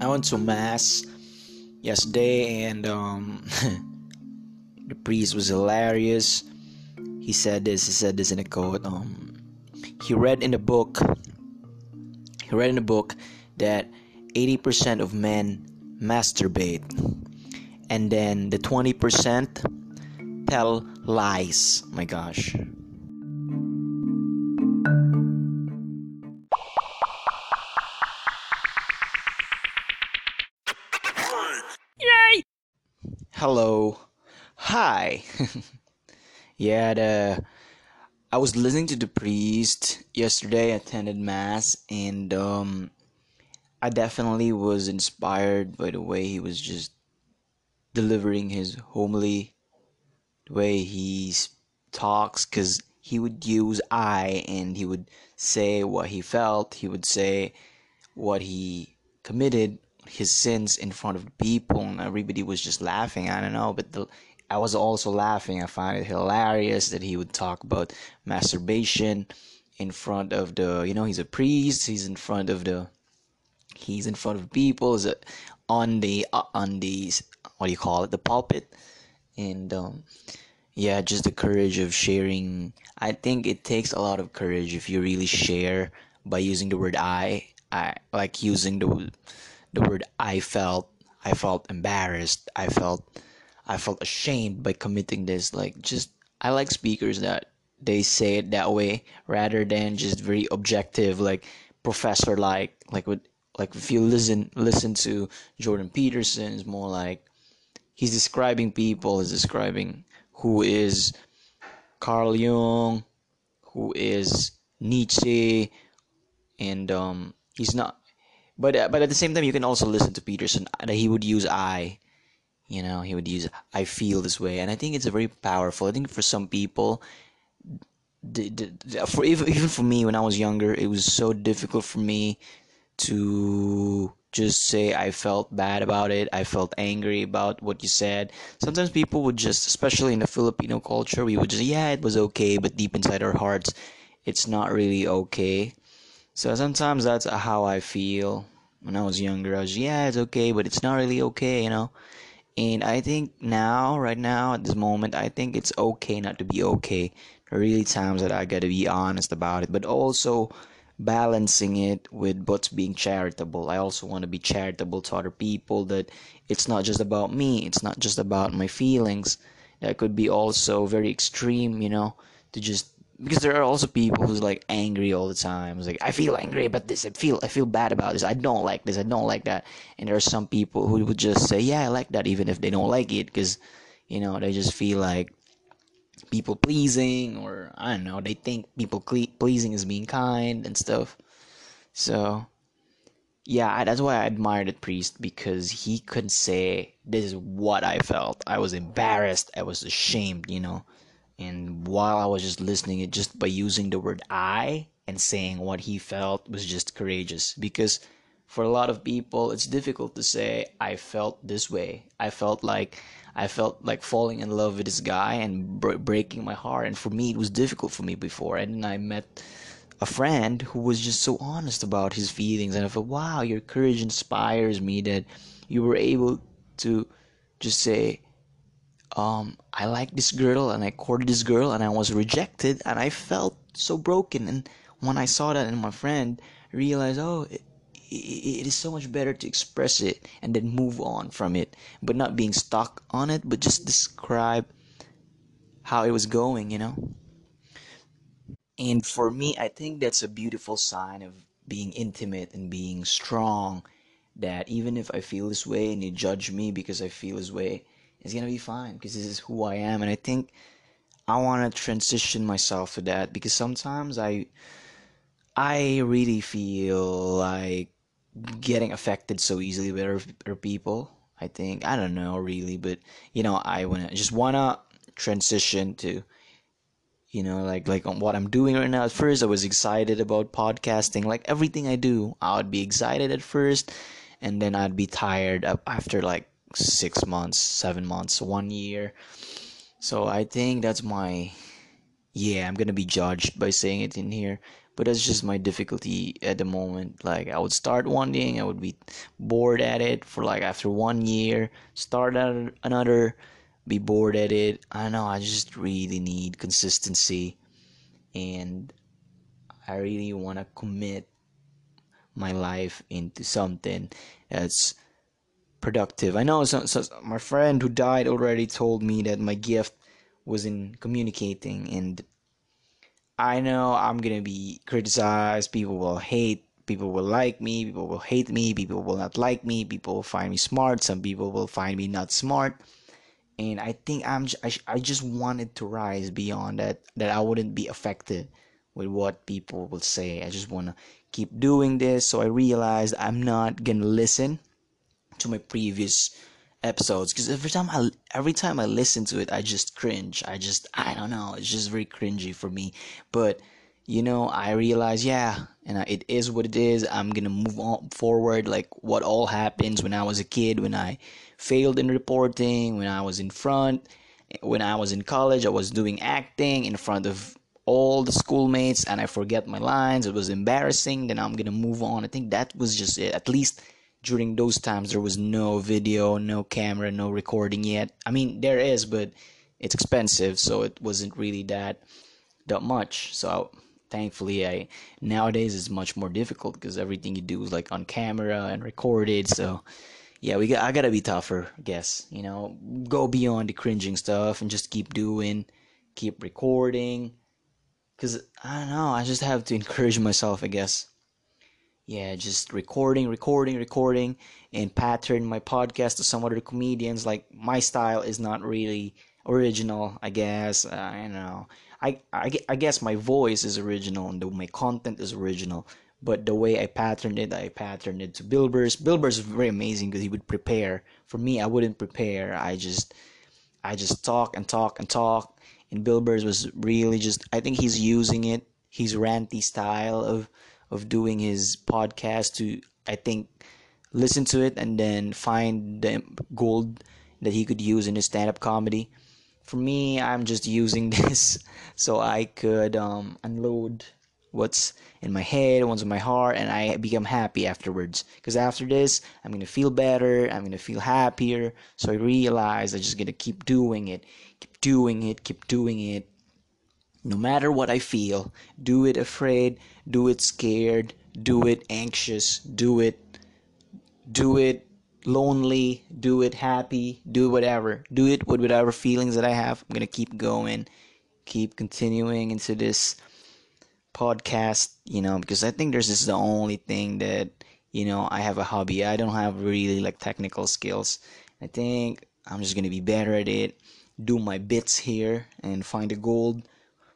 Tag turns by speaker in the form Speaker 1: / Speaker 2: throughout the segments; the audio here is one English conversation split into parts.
Speaker 1: I went to mass yesterday and um the priest was hilarious. He said this, he said this in a quote. Um he read in the book he read in the book that 80% of men masturbate and then the 20% tell lies. My gosh. Yay! Hello. Hi. yeah, the I was listening to the priest yesterday, attended mass and um I definitely was inspired by the way he was just delivering his homily, the way he talks, because he would use I and he would say what he felt, he would say what he committed, his sins in front of people, and everybody was just laughing. I don't know, but the, I was also laughing. I find it hilarious that he would talk about masturbation in front of the, you know, he's a priest, he's in front of the he's in front of people on the uh, on the what do you call it the pulpit and um, yeah just the courage of sharing i think it takes a lot of courage if you really share by using the word i i like using the the word i felt i felt embarrassed i felt i felt ashamed by committing this like just i like speakers that they say it that way rather than just very objective like professor like like with like if you listen listen to Jordan Peterson, it's more like he's describing people, he's describing who is Carl Jung, who is Nietzsche, and um, he's not. But uh, but at the same time, you can also listen to Peterson that he would use I. You know, he would use I feel this way, and I think it's a very powerful. I think for some people, the, the, for even even for me when I was younger, it was so difficult for me to just say I felt bad about it. I felt angry about what you said. Sometimes people would just, especially in the Filipino culture, we would just, yeah, it was okay, but deep inside our hearts, it's not really okay. So sometimes that's how I feel when I was younger. I was, yeah, it's okay, but it's not really okay, you know? And I think now, right now, at this moment, I think it's okay not to be okay. There are really times that I gotta be honest about it, but also balancing it with what's being charitable. I also want to be charitable to other people that it's not just about me, it's not just about my feelings. That could be also very extreme, you know, to just because there are also people who's like angry all the time. It's like I feel angry about this. I feel I feel bad about this. I don't like this. I don't like that. And there are some people who would just say, "Yeah, I like that," even if they don't like it, because you know they just feel like people pleasing or I don't know, they think people cle- pleasing is being kind and stuff. So yeah, that's why I admired the priest because he could say this is what I felt. I was embarrassed, I was ashamed, you know. And while I was just listening it just by using the word I and saying what he felt was just courageous because for a lot of people it's difficult to say I felt this way. I felt like I felt like falling in love with this guy and breaking my heart. And for me, it was difficult for me before. And then I met a friend who was just so honest about his feelings. And I thought, wow, your courage inspires me that you were able to just say, um, I like this girl and I courted this girl and I was rejected and I felt so broken. And when I saw that in my friend, realized, oh, it is so much better to express it and then move on from it but not being stuck on it but just describe how it was going you know and for me i think that's a beautiful sign of being intimate and being strong that even if i feel this way and you judge me because i feel this way it's gonna be fine because this is who i am and i think i want to transition myself to that because sometimes i I really feel like getting affected so easily by other people. I think I don't know really, but you know I wanna just wanna transition to you know like like on what I'm doing right now. At first, I was excited about podcasting. Like everything I do, I would be excited at first, and then I'd be tired after like six months, seven months, one year. So I think that's my yeah. I'm gonna be judged by saying it in here, but that's just my difficulty at the moment like i would start one thing i would be bored at it for like after one year start another be bored at it i know i just really need consistency and i really want to commit my life into something that's productive i know so, so my friend who died already told me that my gift was in communicating and I know I'm gonna be criticized, people will hate, people will like me, people will hate me, people will not like me, people will find me smart, some people will find me not smart. And I think I'm I, I just wanted to rise beyond that that I wouldn't be affected with what people will say. I just want to keep doing this so I realized I'm not going to listen to my previous episodes because every time I every time I listen to it, I just cringe. I just I don't know. It's just very cringy for me. But you know, I realize yeah, and it is what it is. I'm gonna move on forward. Like what all happens when I was a kid, when I failed in reporting, when I was in front, when I was in college, I was doing acting in front of all the schoolmates, and I forget my lines. It was embarrassing. Then I'm gonna move on. I think that was just it. At least during those times there was no video, no camera, no recording yet. I mean, there is, but it's expensive, so it wasn't really that that much. So thankfully, I nowadays it's much more difficult because everything you do is like on camera and recorded. So yeah, we got I gotta be tougher, I guess. You know, go beyond the cringing stuff and just keep doing, keep recording. Cause I don't know, I just have to encourage myself, I guess yeah, just recording, recording, recording, and pattern my podcast to some other comedians. Like my style is not really original, I guess. Uh, I don't know. I, I, I guess my voice is original and the, my content is original. But the way I patterned it, I patterned it to Bill Burr's. Bill Burr's very amazing because he would prepare. For me, I wouldn't prepare. I just, I just talk and talk and talk. And Bill Burr's was really just. I think he's using it. His ranty style of of doing his podcast to I think listen to it and then find the gold that he could use in his stand-up comedy. For me, I'm just using this so I could um, unload what's in my head, what's in my heart, and I become happy afterwards. Because after this, I'm gonna feel better. I'm gonna feel happier. So I realize I'm just gonna keep doing it, keep doing it, keep doing it, no matter what I feel, do it afraid, do it scared, do it anxious, do it do it lonely, do it happy, do whatever. Do it with whatever feelings that I have. I'm going to keep going, keep continuing into this podcast, you know, because I think this is the only thing that, you know, I have a hobby. I don't have really like technical skills. I think I'm just going to be better at it, do my bits here and find the gold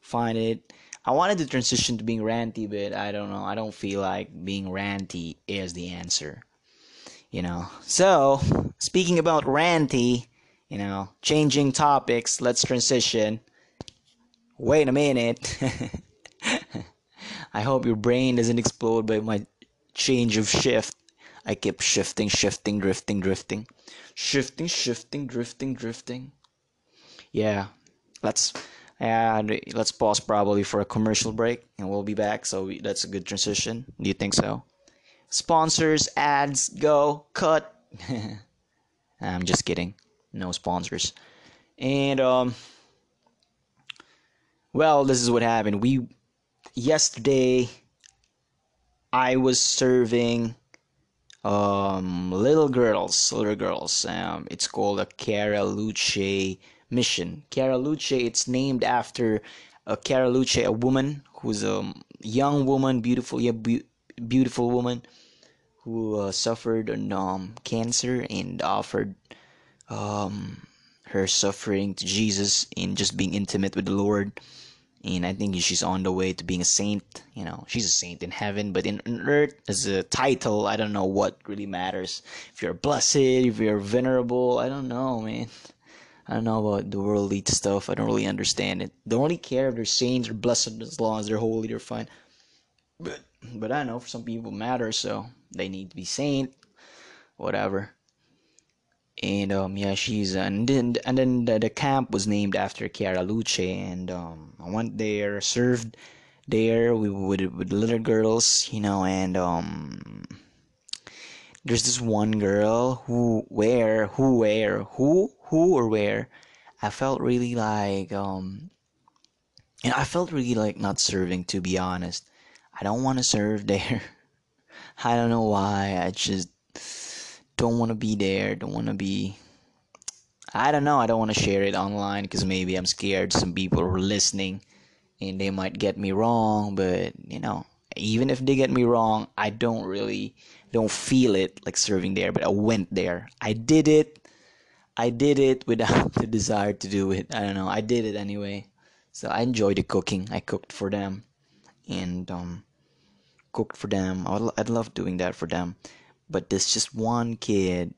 Speaker 1: find it. I wanted to transition to being ranty, but I don't know. I don't feel like being ranty is the answer. You know. So, speaking about ranty, you know, changing topics, let's transition. Wait a minute. I hope your brain doesn't explode by my change of shift. I keep shifting, shifting, drifting, drifting. Shifting, shifting, drifting, drifting. Yeah, let's and let's pause probably for a commercial break and we'll be back. So that's a good transition. Do you think so? Sponsors, ads, go, cut. I'm just kidding. No sponsors. And um well, this is what happened. We yesterday I was serving um little girls, little girls. Um it's called a Chiara Luce mission. Chiara Luce, it's named after uh, Chiara Luce, a woman who's a young woman, beautiful, yeah, be- beautiful woman who uh, suffered um, cancer and offered um, her suffering to Jesus in just being intimate with the Lord. And I think she's on the way to being a saint. You know, she's a saint in heaven, but in, in earth, as a title, I don't know what really matters. If you're blessed, if you're venerable, I don't know, man. I don't know about the worldly stuff. I don't really understand it. They only care if they're saints or blessed as long as they're holy, they're fine. But but I know for some people matter, so they need to be saint, whatever. And um yeah, she's and then and then the, the camp was named after Chiara Luce, and um I went there, served there we with with little girls, you know, and um there's this one girl who where who where who who or where I felt really like um and I felt really like not serving to be honest. I don't want to serve there. I don't know why. I just don't want to be there. Don't want to be I don't know. I don't want to share it online because maybe I'm scared some people are listening and they might get me wrong. But you know, even if they get me wrong, I don't really don't feel it like serving there. But I went there. I did it. I did it without the desire to do it. I don't know. I did it anyway. So I enjoyed the cooking. I cooked for them, and um, cooked for them. I'd, I'd love doing that for them. But this just one kid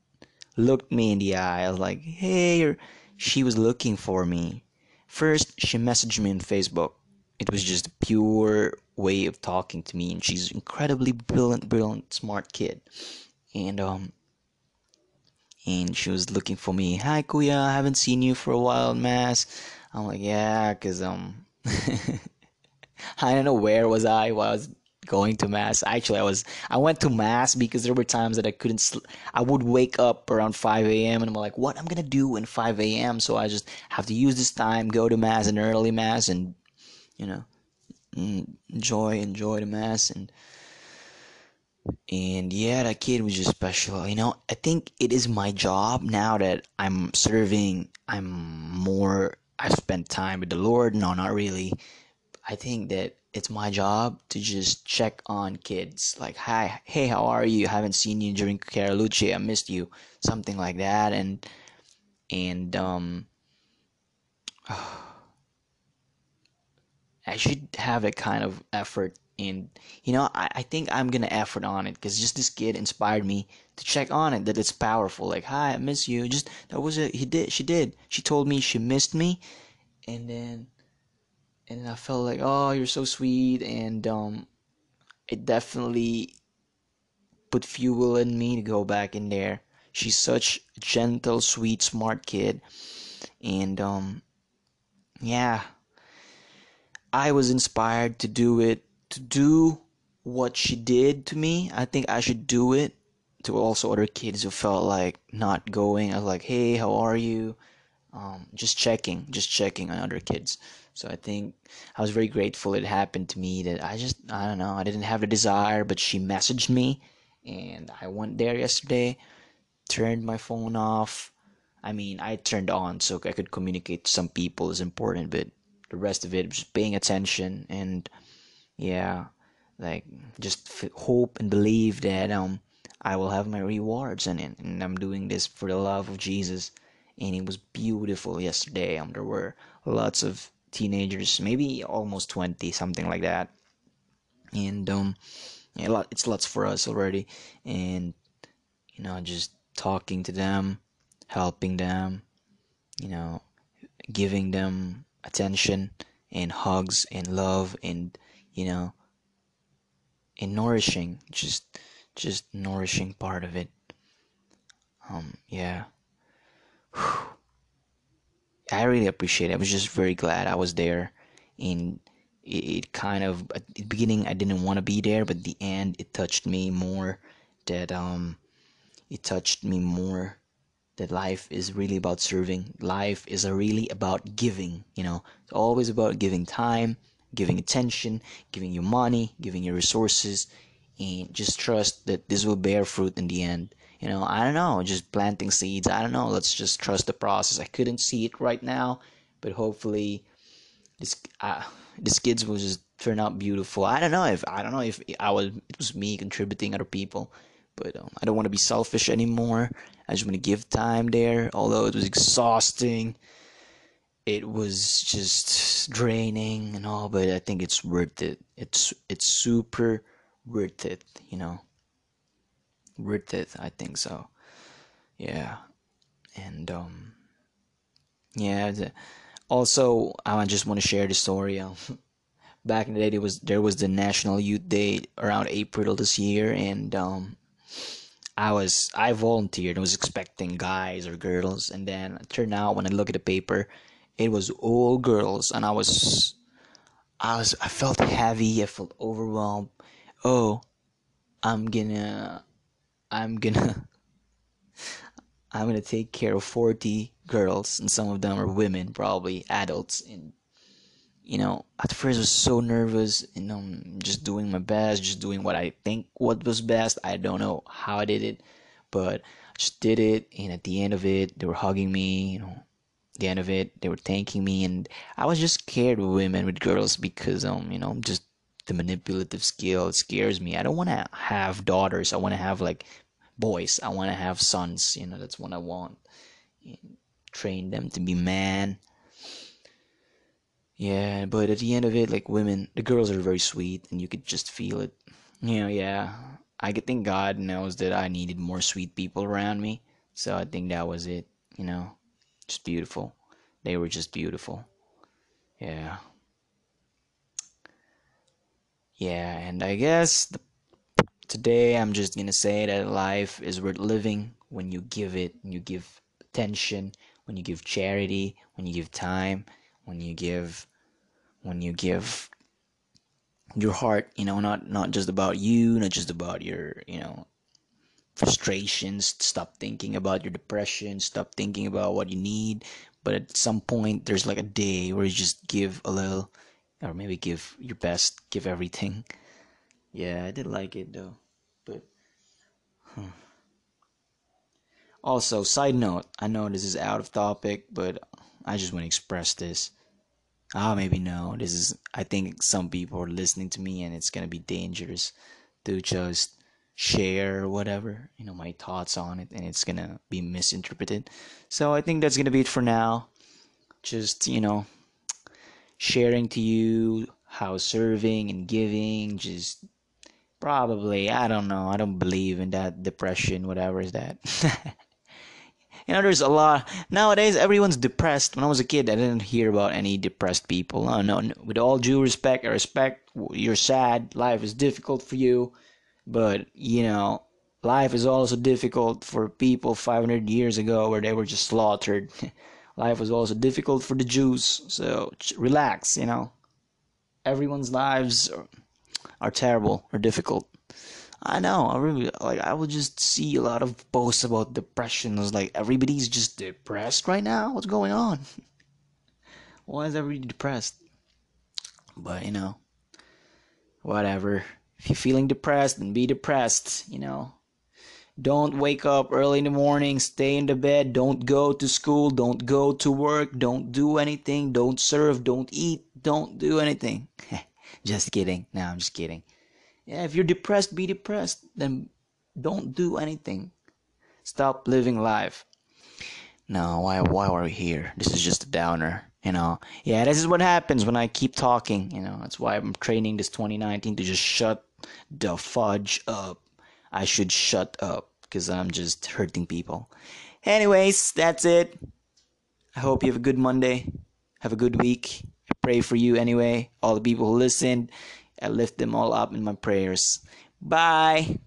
Speaker 1: looked me in the eye. I was like, hey, she was looking for me. First, she messaged me on Facebook. It was just a pure way of talking to me, and she's incredibly brilliant, brilliant, smart kid. And um, and she was looking for me. Hi, Kuya, I haven't seen you for a while, Mass. I'm like, yeah, cause um, I don't know where was I while I was going to mass. Actually, I was I went to mass because there were times that I couldn't. Sl- I would wake up around 5 a.m. and I'm like, what I'm gonna do in 5 a.m. So I just have to use this time, go to mass, an early mass, and you know, enjoy enjoy the mass and and yeah, that kid was just special. You know, I think it is my job now that I'm serving. I'm more. I've spent time with the Lord. No, not really. I think that it's my job to just check on kids like hi hey how are you haven't seen you during Chiara Luce I missed you something like that and and um I should have a kind of effort and you know I, I think I'm gonna effort on it because just this kid inspired me to check on it that it's powerful like hi I miss you. Just that was it. He did she did. She told me she missed me and then and then I felt like, oh, you're so sweet, and um, it definitely put fuel in me to go back in there. She's such a gentle, sweet, smart kid, and um, yeah, I was inspired to do it, to do what she did to me. I think I should do it to also other kids who felt like not going. I was like, hey, how are you? Um, just checking, just checking on other kids. So I think I was very grateful it happened to me that I just I don't know I didn't have the desire, but she messaged me, and I went there yesterday, turned my phone off. I mean I turned on so I could communicate to some people is important, but the rest of it just paying attention and yeah, like just hope and believe that um I will have my rewards and and I'm doing this for the love of Jesus. And it was beautiful yesterday. Um, there were lots of teenagers, maybe almost 20, something like that. And um, it's lots for us already. And, you know, just talking to them, helping them, you know, giving them attention and hugs and love and, you know, and nourishing, just, just nourishing part of it. Um, yeah. Whew. I really appreciate it. I was just very glad I was there, and it, it kind of at the beginning I didn't want to be there, but the end it touched me more. That um, it touched me more. That life is really about serving. Life is really about giving. You know, it's always about giving time, giving attention, giving you money, giving you resources, and just trust that this will bear fruit in the end. You know i don't know just planting seeds. I don't know. Let's just trust the process. I couldn't see it right now but hopefully this uh, this kids will just turn out beautiful. I don't know if i don't know if i was it was me contributing other people but um, i don't want to be selfish anymore. I just want to give time there although it was exhausting it was just draining and all but i think it's worth it it's it's super worth it you know worth it. I think so. Yeah, and um, yeah. The, also, I just want to share the story. Back in the day, there was there was the National Youth Day around April this year, and um, I was I volunteered. I was expecting guys or girls, and then it turned out when I look at the paper, it was all girls, and I was I was I felt heavy, I felt overwhelmed. Oh, I'm gonna I'm gonna I'm gonna take care of 40 girls and some of them are women, probably adults and you know, at first I was so nervous, you know, just doing my best, just doing what I think what was best. I don't know how I did it, but I just did it and at the end of it they were hugging me, you know, the end of it they were thanking me and i was just scared with women with girls because um you know just the manipulative skill scares me. I don't want to have daughters. I want to have like boys. I want to have sons you know that's what i want. Train them to be man. Yeah but at the end of it like women the girls are very sweet and you could just feel it. You know yeah i think god knows that i needed more sweet people around me so i think that was it you know just beautiful. They were just beautiful. Yeah. Yeah, and I guess the, today I'm just gonna say that life is worth living when you give it, when you give attention, when you give charity, when you give time, when you give, when you give your heart. You know, not not just about you, not just about your, you know, frustrations, stop thinking about your depression, stop thinking about what you need. But at some point, there's like a day where you just give a little, or maybe give your best, give everything. Yeah, I did like it though. But, huh. also, side note, I know this is out of topic, but I just want to express this. Ah, maybe no. This is, I think some people are listening to me and it's gonna be dangerous to just share whatever you know my thoughts on it and it's gonna be misinterpreted. So i think that's gonna be it for now. Just you know sharing to you how serving and giving just probably i don't know i don't believe in that depression whatever is that. You know there's a lot nowadays everyone's depressed. When i was a kid i didn't hear about any depressed people. No no with all due respect i respect you're sad life is difficult for you but, you know, life is also difficult for people 500 years ago where they were just slaughtered. life was also difficult for the Jews. So relax, you know. Everyone's lives are, are terrible or difficult. I know. I really like. I would just see a lot of posts about depression. It was like everybody's just depressed right now. What's going on? Why is everybody depressed? But you know, whatever. If you're feeling depressed, then be depressed, you know. Don't wake up early in the morning, stay in the bed, don't go to school, don't go to work, don't do anything, don't serve, don't eat, don't do anything. just kidding. No, I'm just kidding. Yeah, if you're depressed, be depressed. Then don't do anything. Stop living life. No, why why are we here? This is just a downer you know yeah this is what happens when i keep talking you know that's why i'm training this 2019 to just shut the fudge up. I should shut up because i'm just hurting people. Anyways that's it. I hope you have a good monday. Have a good week. I pray for you anyway. All the people who listened i lift them all up in my prayers. Bye